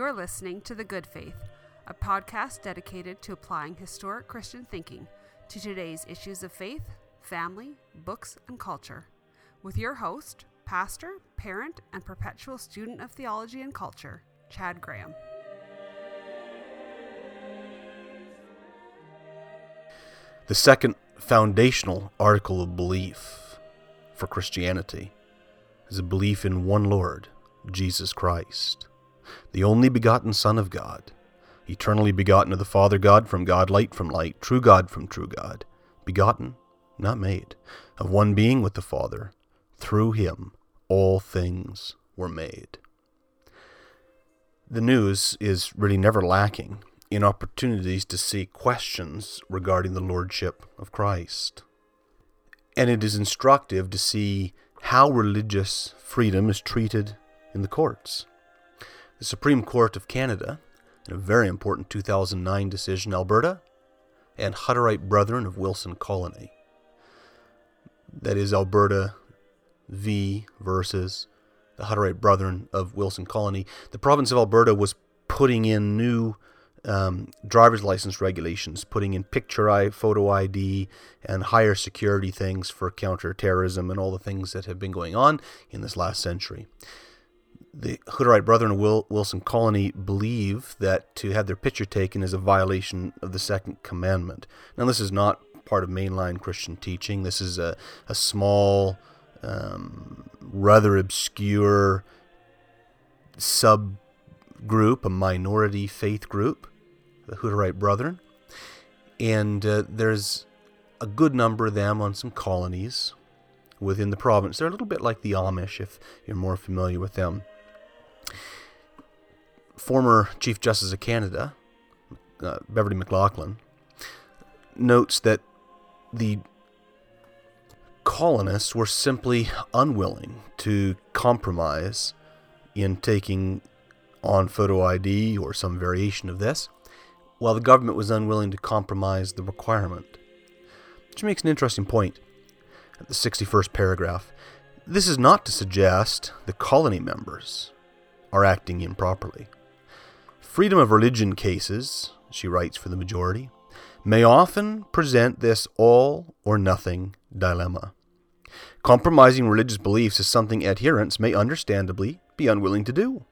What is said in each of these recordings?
You're listening to The Good Faith, a podcast dedicated to applying historic Christian thinking to today's issues of faith, family, books, and culture. With your host, pastor, parent, and perpetual student of theology and culture, Chad Graham. The second foundational article of belief for Christianity is a belief in one Lord, Jesus Christ, the only begotten Son of God, eternally begotten of the Father God, from God, light from light, true God from true God, begotten, not made, of one being with the Father. Through him all things were made. The news is really never lacking in opportunities to see questions regarding the Lordship of Christ. And it is instructive to see how religious freedom is treated in the courts. The Supreme Court of Canada, in a very important 2009 decision, Alberta, and Hutterite Brethren of Wilson Colony. That is Alberta v. versus the Hutterite Brethren of Wilson Colony. The province of Alberta was putting in new um, driver's license regulations, putting in picture I, photo ID, and higher security things for counterterrorism and all the things that have been going on in this last century. The Hutterite Brethren Wilson Colony believe that to have their picture taken is a violation of the Second Commandment. Now, this is not part of mainline Christian teaching. This is a, a small, um, rather obscure subgroup, a minority faith group the Hutterite Brethren. And uh, there's a good number of them on some colonies within the province. They're a little bit like the Amish, if you're more familiar with them. Former Chief Justice of Canada, uh, Beverley McLachlin, notes that the colonists were simply unwilling to compromise in taking on photo ID or some variation of this while the government was unwilling to compromise the requirement. Which makes an interesting point at the 61st paragraph. This is not to suggest the colony members are acting improperly. Freedom of religion cases, she writes for the majority, may often present this all or nothing dilemma. Compromising religious beliefs is something adherents may understandably be unwilling to do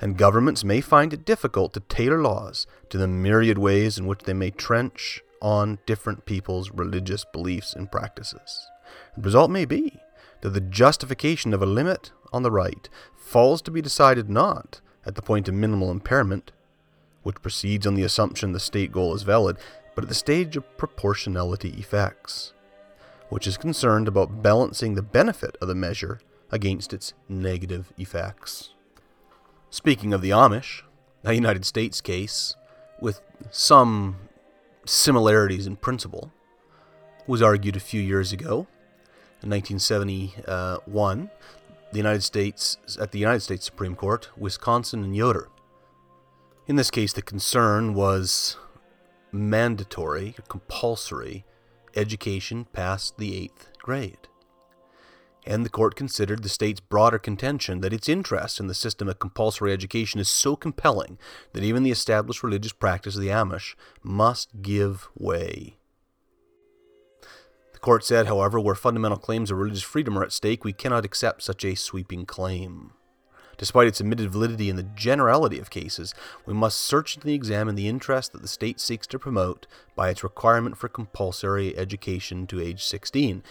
and governments may find it difficult to tailor laws to the myriad ways in which they may trench on different people's religious beliefs and practices. The result may be that the justification of a limit on the right falls to be decided not at the point of minimal impairment, which proceeds on the assumption the state goal is valid, but at the stage of proportionality effects, which is concerned about balancing the benefit of the measure against its negative effects. Speaking of the Amish, a United States case with some similarities in principle was argued a few years ago in 1971 the United States at the United States Supreme Court Wisconsin and Yoder in this case the concern was mandatory compulsory education past the 8th grade and the court considered the state's broader contention that its interest in the system of compulsory education is so compelling that even the established religious practice of the Amish must give way. The court said, however, where fundamental claims of religious freedom are at stake, we cannot accept such a sweeping claim. Despite its admitted validity in the generality of cases, we must searchingly examine the interest that the state seeks to promote by its requirement for compulsory education to age 16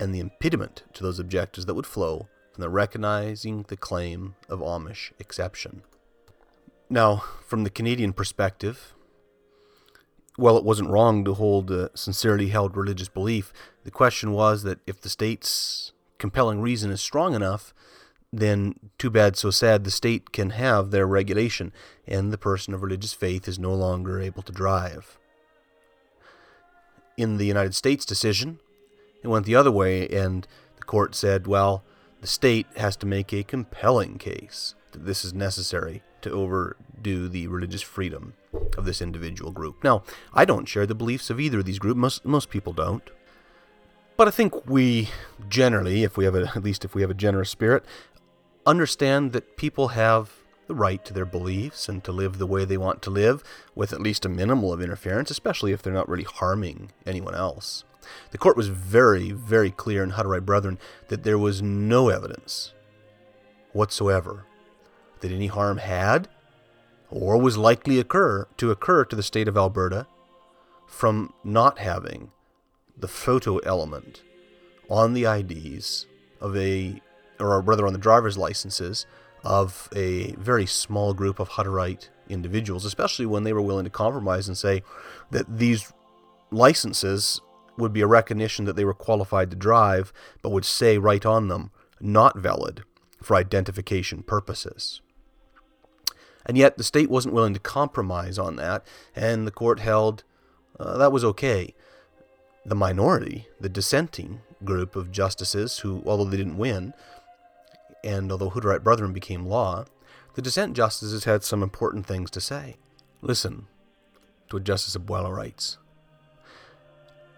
and the impediment to those objectives that would flow from the recognizing the claim of Amish exception. Now, from the Canadian perspective, while it wasn't wrong to hold a sincerely held religious belief, the question was that if the state's compelling reason is strong enough, then too bad, so sad, the state can have their regulation, and the person of religious faith is no longer able to drive. In the United States decision, it went the other way, and the court said, well, the state has to make a compelling case that this is necessary to overdo the religious freedom of this individual group. Now, I don't share the beliefs of either of these groups. Most, most people don't. But I think we generally, if we have a, at least if we have a generous spirit, understand that people have the right to their beliefs and to live the way they want to live with at least a minimal of interference, especially if they're not really harming anyone else. The court was very, very clear in Hutterite Brethren that there was no evidence whatsoever that any harm had or was likely occur to occur to the state of Alberta from not having the photo element on the IDs of a, or rather on the driver's licenses of a very small group of Hutterite individuals, especially when they were willing to compromise and say that these licenses would be a recognition that they were qualified to drive, but would say right on them, not valid for identification purposes. And yet the state wasn't willing to compromise on that, and the court held uh, that was okay. The minority, the dissenting group of justices who, although they didn't win, and although Hutterite Brethren became law, the dissent justices had some important things to say. Listen to what Justice Abella writes.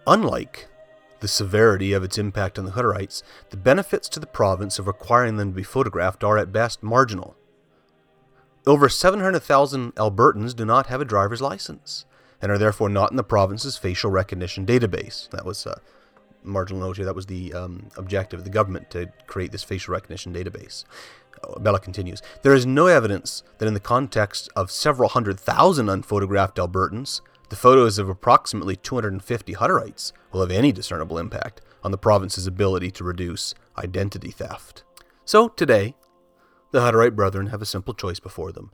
Unlike the severity of its impact on the Hutterites, the benefits to the province of requiring them to be photographed are at best marginal. Over 700,000 Albertans do not have a driver's license and are therefore not in the province's facial recognition database. That was a marginal note. That was the um, objective of the government to create this facial recognition database. Uh, Bella continues There is no evidence that, in the context of several hundred thousand unphotographed Albertans, the photos of approximately 250 Hutterites will have any discernible impact on the province's ability to reduce identity theft. So, today, the Hutterite brethren have a simple choice before them.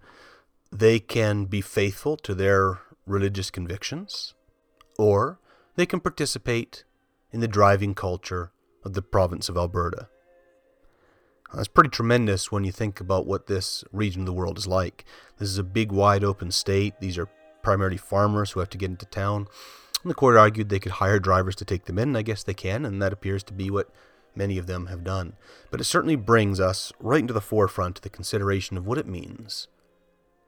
They can be faithful to their religious convictions, or they can participate in the driving culture of the province of Alberta. That's pretty tremendous when you think about what this region of the world is like. This is a big, wide open state. These are primarily farmers who have to get into town. And the court argued they could hire drivers to take them in, and I guess they can, and that appears to be what many of them have done. But it certainly brings us right into the forefront the consideration of what it means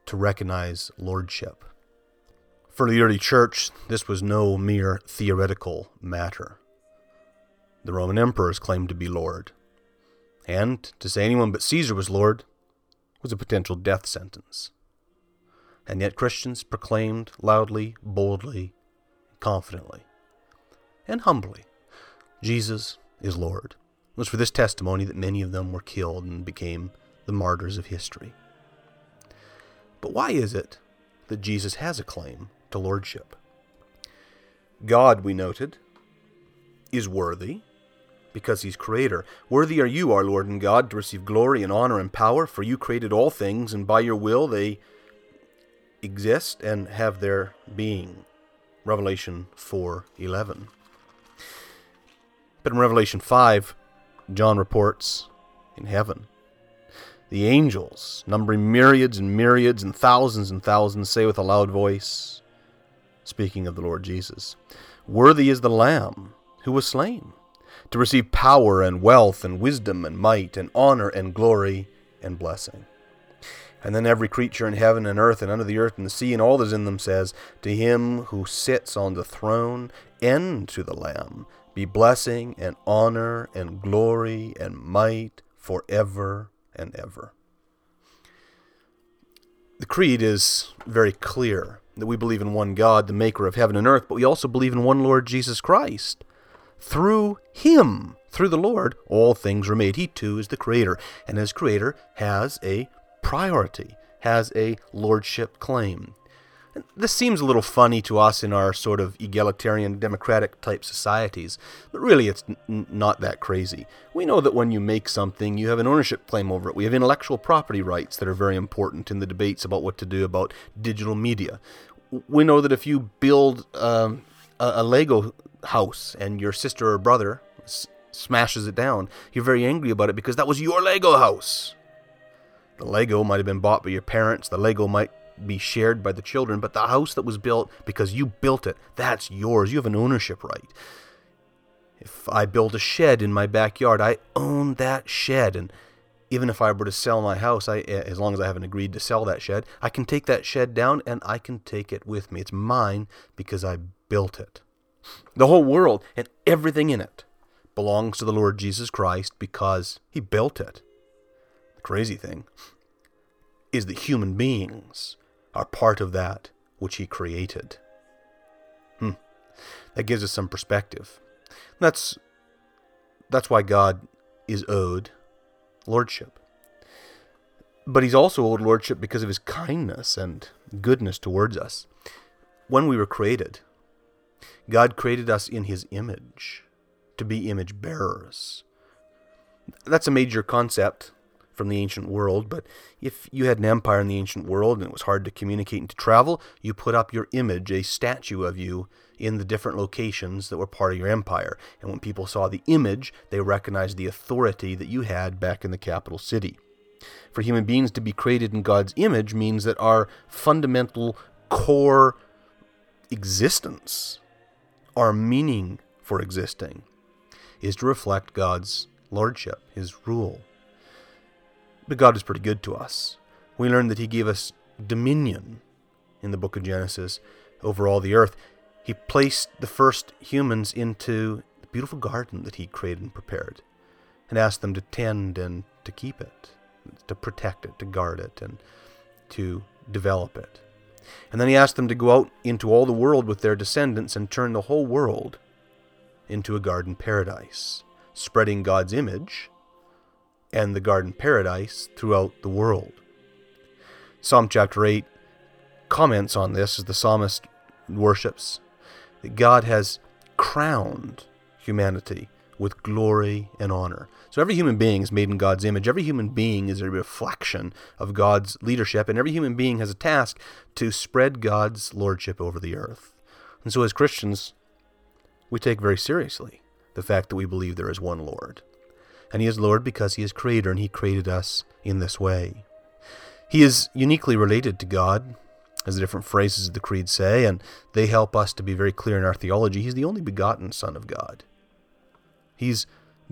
to recognize lordship. For the early church, this was no mere theoretical matter. The Roman emperors claimed to be Lord, and to say anyone but Caesar was Lord was a potential death sentence. And yet Christians proclaimed loudly, boldly, confidently, and humbly, Jesus is Lord. It was for this testimony that many of them were killed and became the martyrs of history. But why is it that Jesus has a claim to lordship? God, we noted, is worthy because he's creator. Worthy are you, our Lord and God, to receive glory and honor and power, for you created all things, and by your will they exist and have their being. Revelation 4:11. But in Revelation 5, John reports in heaven the angels, numbering myriads and myriads and thousands and thousands, say with a loud voice, speaking of the Lord Jesus, Worthy is the Lamb who was slain to receive power and wealth and wisdom and might and honor and glory and blessing. And then every creature in heaven and earth and under the earth and the sea and all that is in them says, To him who sits on the throne and to the Lamb be blessing and honor and glory and might forever and ever. The creed is very clear that we believe in one God, the maker of heaven and earth, but we also believe in one Lord Jesus Christ, through him, through the Lord, all things were made. He too is the creator, and as creator has a priority, has a lordship claim. This seems a little funny to us in our sort of egalitarian, democratic type societies, but really it's n- not that crazy. We know that when you make something, you have an ownership claim over it. We have intellectual property rights that are very important in the debates about what to do about digital media. We know that if you build um, a, a Lego house and your sister or brother s- smashes it down, you're very angry about it because that was your Lego house. The Lego might have been bought by your parents, the Lego might be shared by the children, but the house that was built because you built it, that's yours. You have an ownership right. If I build a shed in my backyard, I own that shed. And even if I were to sell my house, I, as long as I haven't agreed to sell that shed, I can take that shed down and I can take it with me. It's mine because I built it. The whole world and everything in it belongs to the Lord Jesus Christ because he built it. The crazy thing is that human beings are part of that which he created. Hmm. That gives us some perspective. That's that's why God is owed lordship. But he's also owed lordship because of his kindness and goodness towards us. When we were created, God created us in his image to be image bearers. That's a major concept from the ancient world, but if you had an empire in the ancient world and it was hard to communicate and to travel, you put up your image, a statue of you, in the different locations that were part of your empire. And when people saw the image, they recognized the authority that you had back in the capital city. For human beings to be created in God's image means that our fundamental core existence, our meaning for existing, is to reflect God's lordship, His rule. But God is pretty good to us. We learn that He gave us dominion in the book of Genesis over all the earth. He placed the first humans into the beautiful garden that He created and prepared and asked them to tend and to keep it, to protect it, to guard it, and to develop it. And then He asked them to go out into all the world with their descendants and turn the whole world into a garden paradise, spreading God's image and the garden paradise throughout the world. Psalm chapter 8 comments on this as the psalmist worships that God has crowned humanity with glory and honor. So every human being is made in God's image. Every human being is a reflection of God's leadership, and every human being has a task to spread God's lordship over the earth. And so as Christians, we take very seriously the fact that we believe there is one Lord and He is Lord because He is Creator and He created us in this way. He is uniquely related to God, as the different phrases of the Creed say, and they help us to be very clear in our theology. He's the only begotten Son of God. He's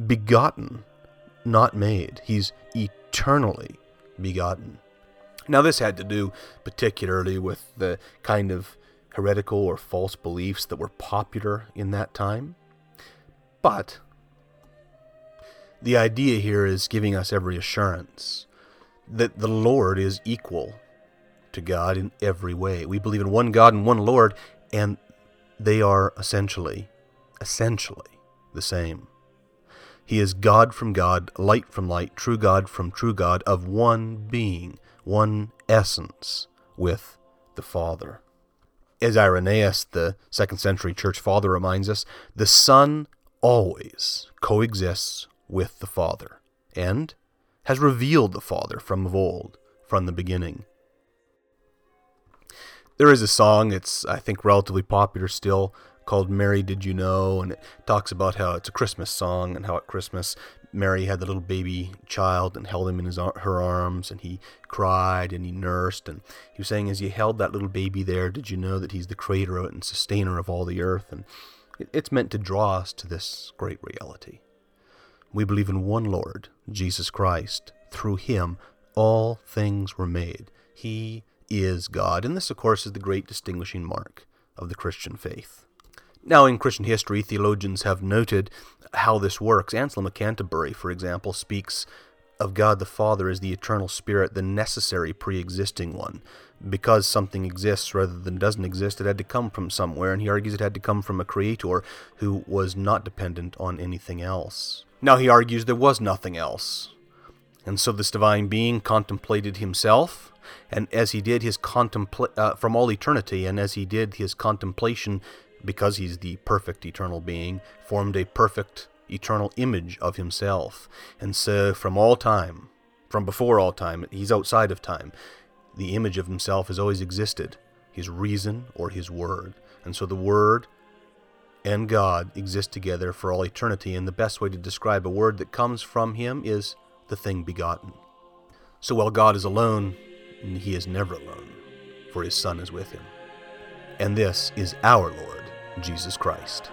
begotten, not made. He's eternally begotten. Now, this had to do particularly with the kind of heretical or false beliefs that were popular in that time. But the idea here is giving us every assurance that the Lord is equal to God in every way. We believe in one God and one Lord, and they are essentially, essentially the same. He is God from God, light from light, true God from true God, of one being, one essence with the Father. As Irenaeus, the second century church father, reminds us, the Son always coexists with the Father, and has revealed the Father from of old, from the beginning. There is a song, it's, I think, relatively popular still, called Mary Did You Know? And it talks about how it's a Christmas song and how at Christmas Mary had the little baby child and held him in his her arms and he cried and he nursed. And he was saying, as you held that little baby there, did you know that he's the creator and sustainer of all the earth? And it's meant to draw us to this great reality. We believe in one Lord, Jesus Christ. Through him, all things were made. He is God. And this, of course, is the great distinguishing mark of the Christian faith. Now, in Christian history, theologians have noted how this works. Anselm of Canterbury, for example, speaks of God the Father as the eternal Spirit, the necessary pre existing one. Because something exists rather than doesn't exist, it had to come from somewhere, and he argues it had to come from a creator who was not dependent on anything else. Now he argues there was nothing else. And so this divine being contemplated himself, and as he did his contempla- uh, from all eternity, and as he did his contemplation, because he's the perfect eternal being, formed a perfect eternal image of himself. And so from all time, from before all time, he's outside of time. The image of himself has always existed, his reason or his word. And so the word and God exist together for all eternity, and the best way to describe a word that comes from Him is the thing begotten. So while God is alone, He is never alone, for His Son is with Him. And this is our Lord, Jesus Christ.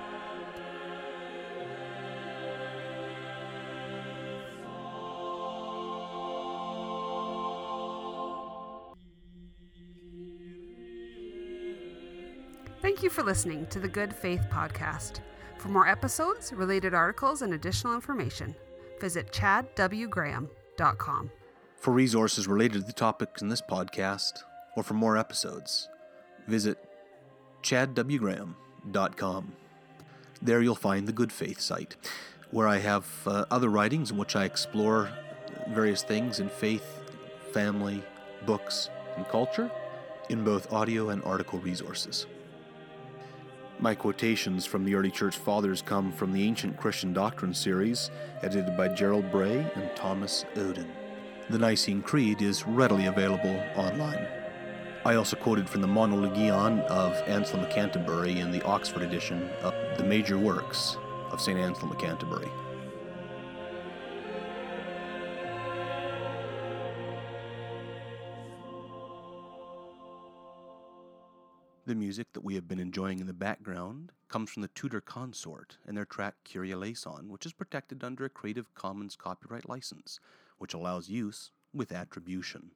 Thank you for listening to the Good Faith Podcast. For more episodes, related articles, and additional information, visit chadwgraham.com. For resources related to the topics in this podcast, or for more episodes, visit chadwgraham.com. There you'll find the Good Faith site, where I have uh, other writings in which I explore various things in faith, family, books, and culture in both audio and article resources. My quotations from the early church fathers come from the Ancient Christian Doctrine series, edited by Gerald Bray and Thomas Oden. The Nicene Creed is readily available online. I also quoted from the Monologion of Anselm of Canterbury in the Oxford edition of the major works of St. Anselm of Canterbury. The music that we have been enjoying in the background comes from the Tudor Consort and their track Kyrie eleison, which is protected under a Creative Commons copyright license, which allows use with attribution.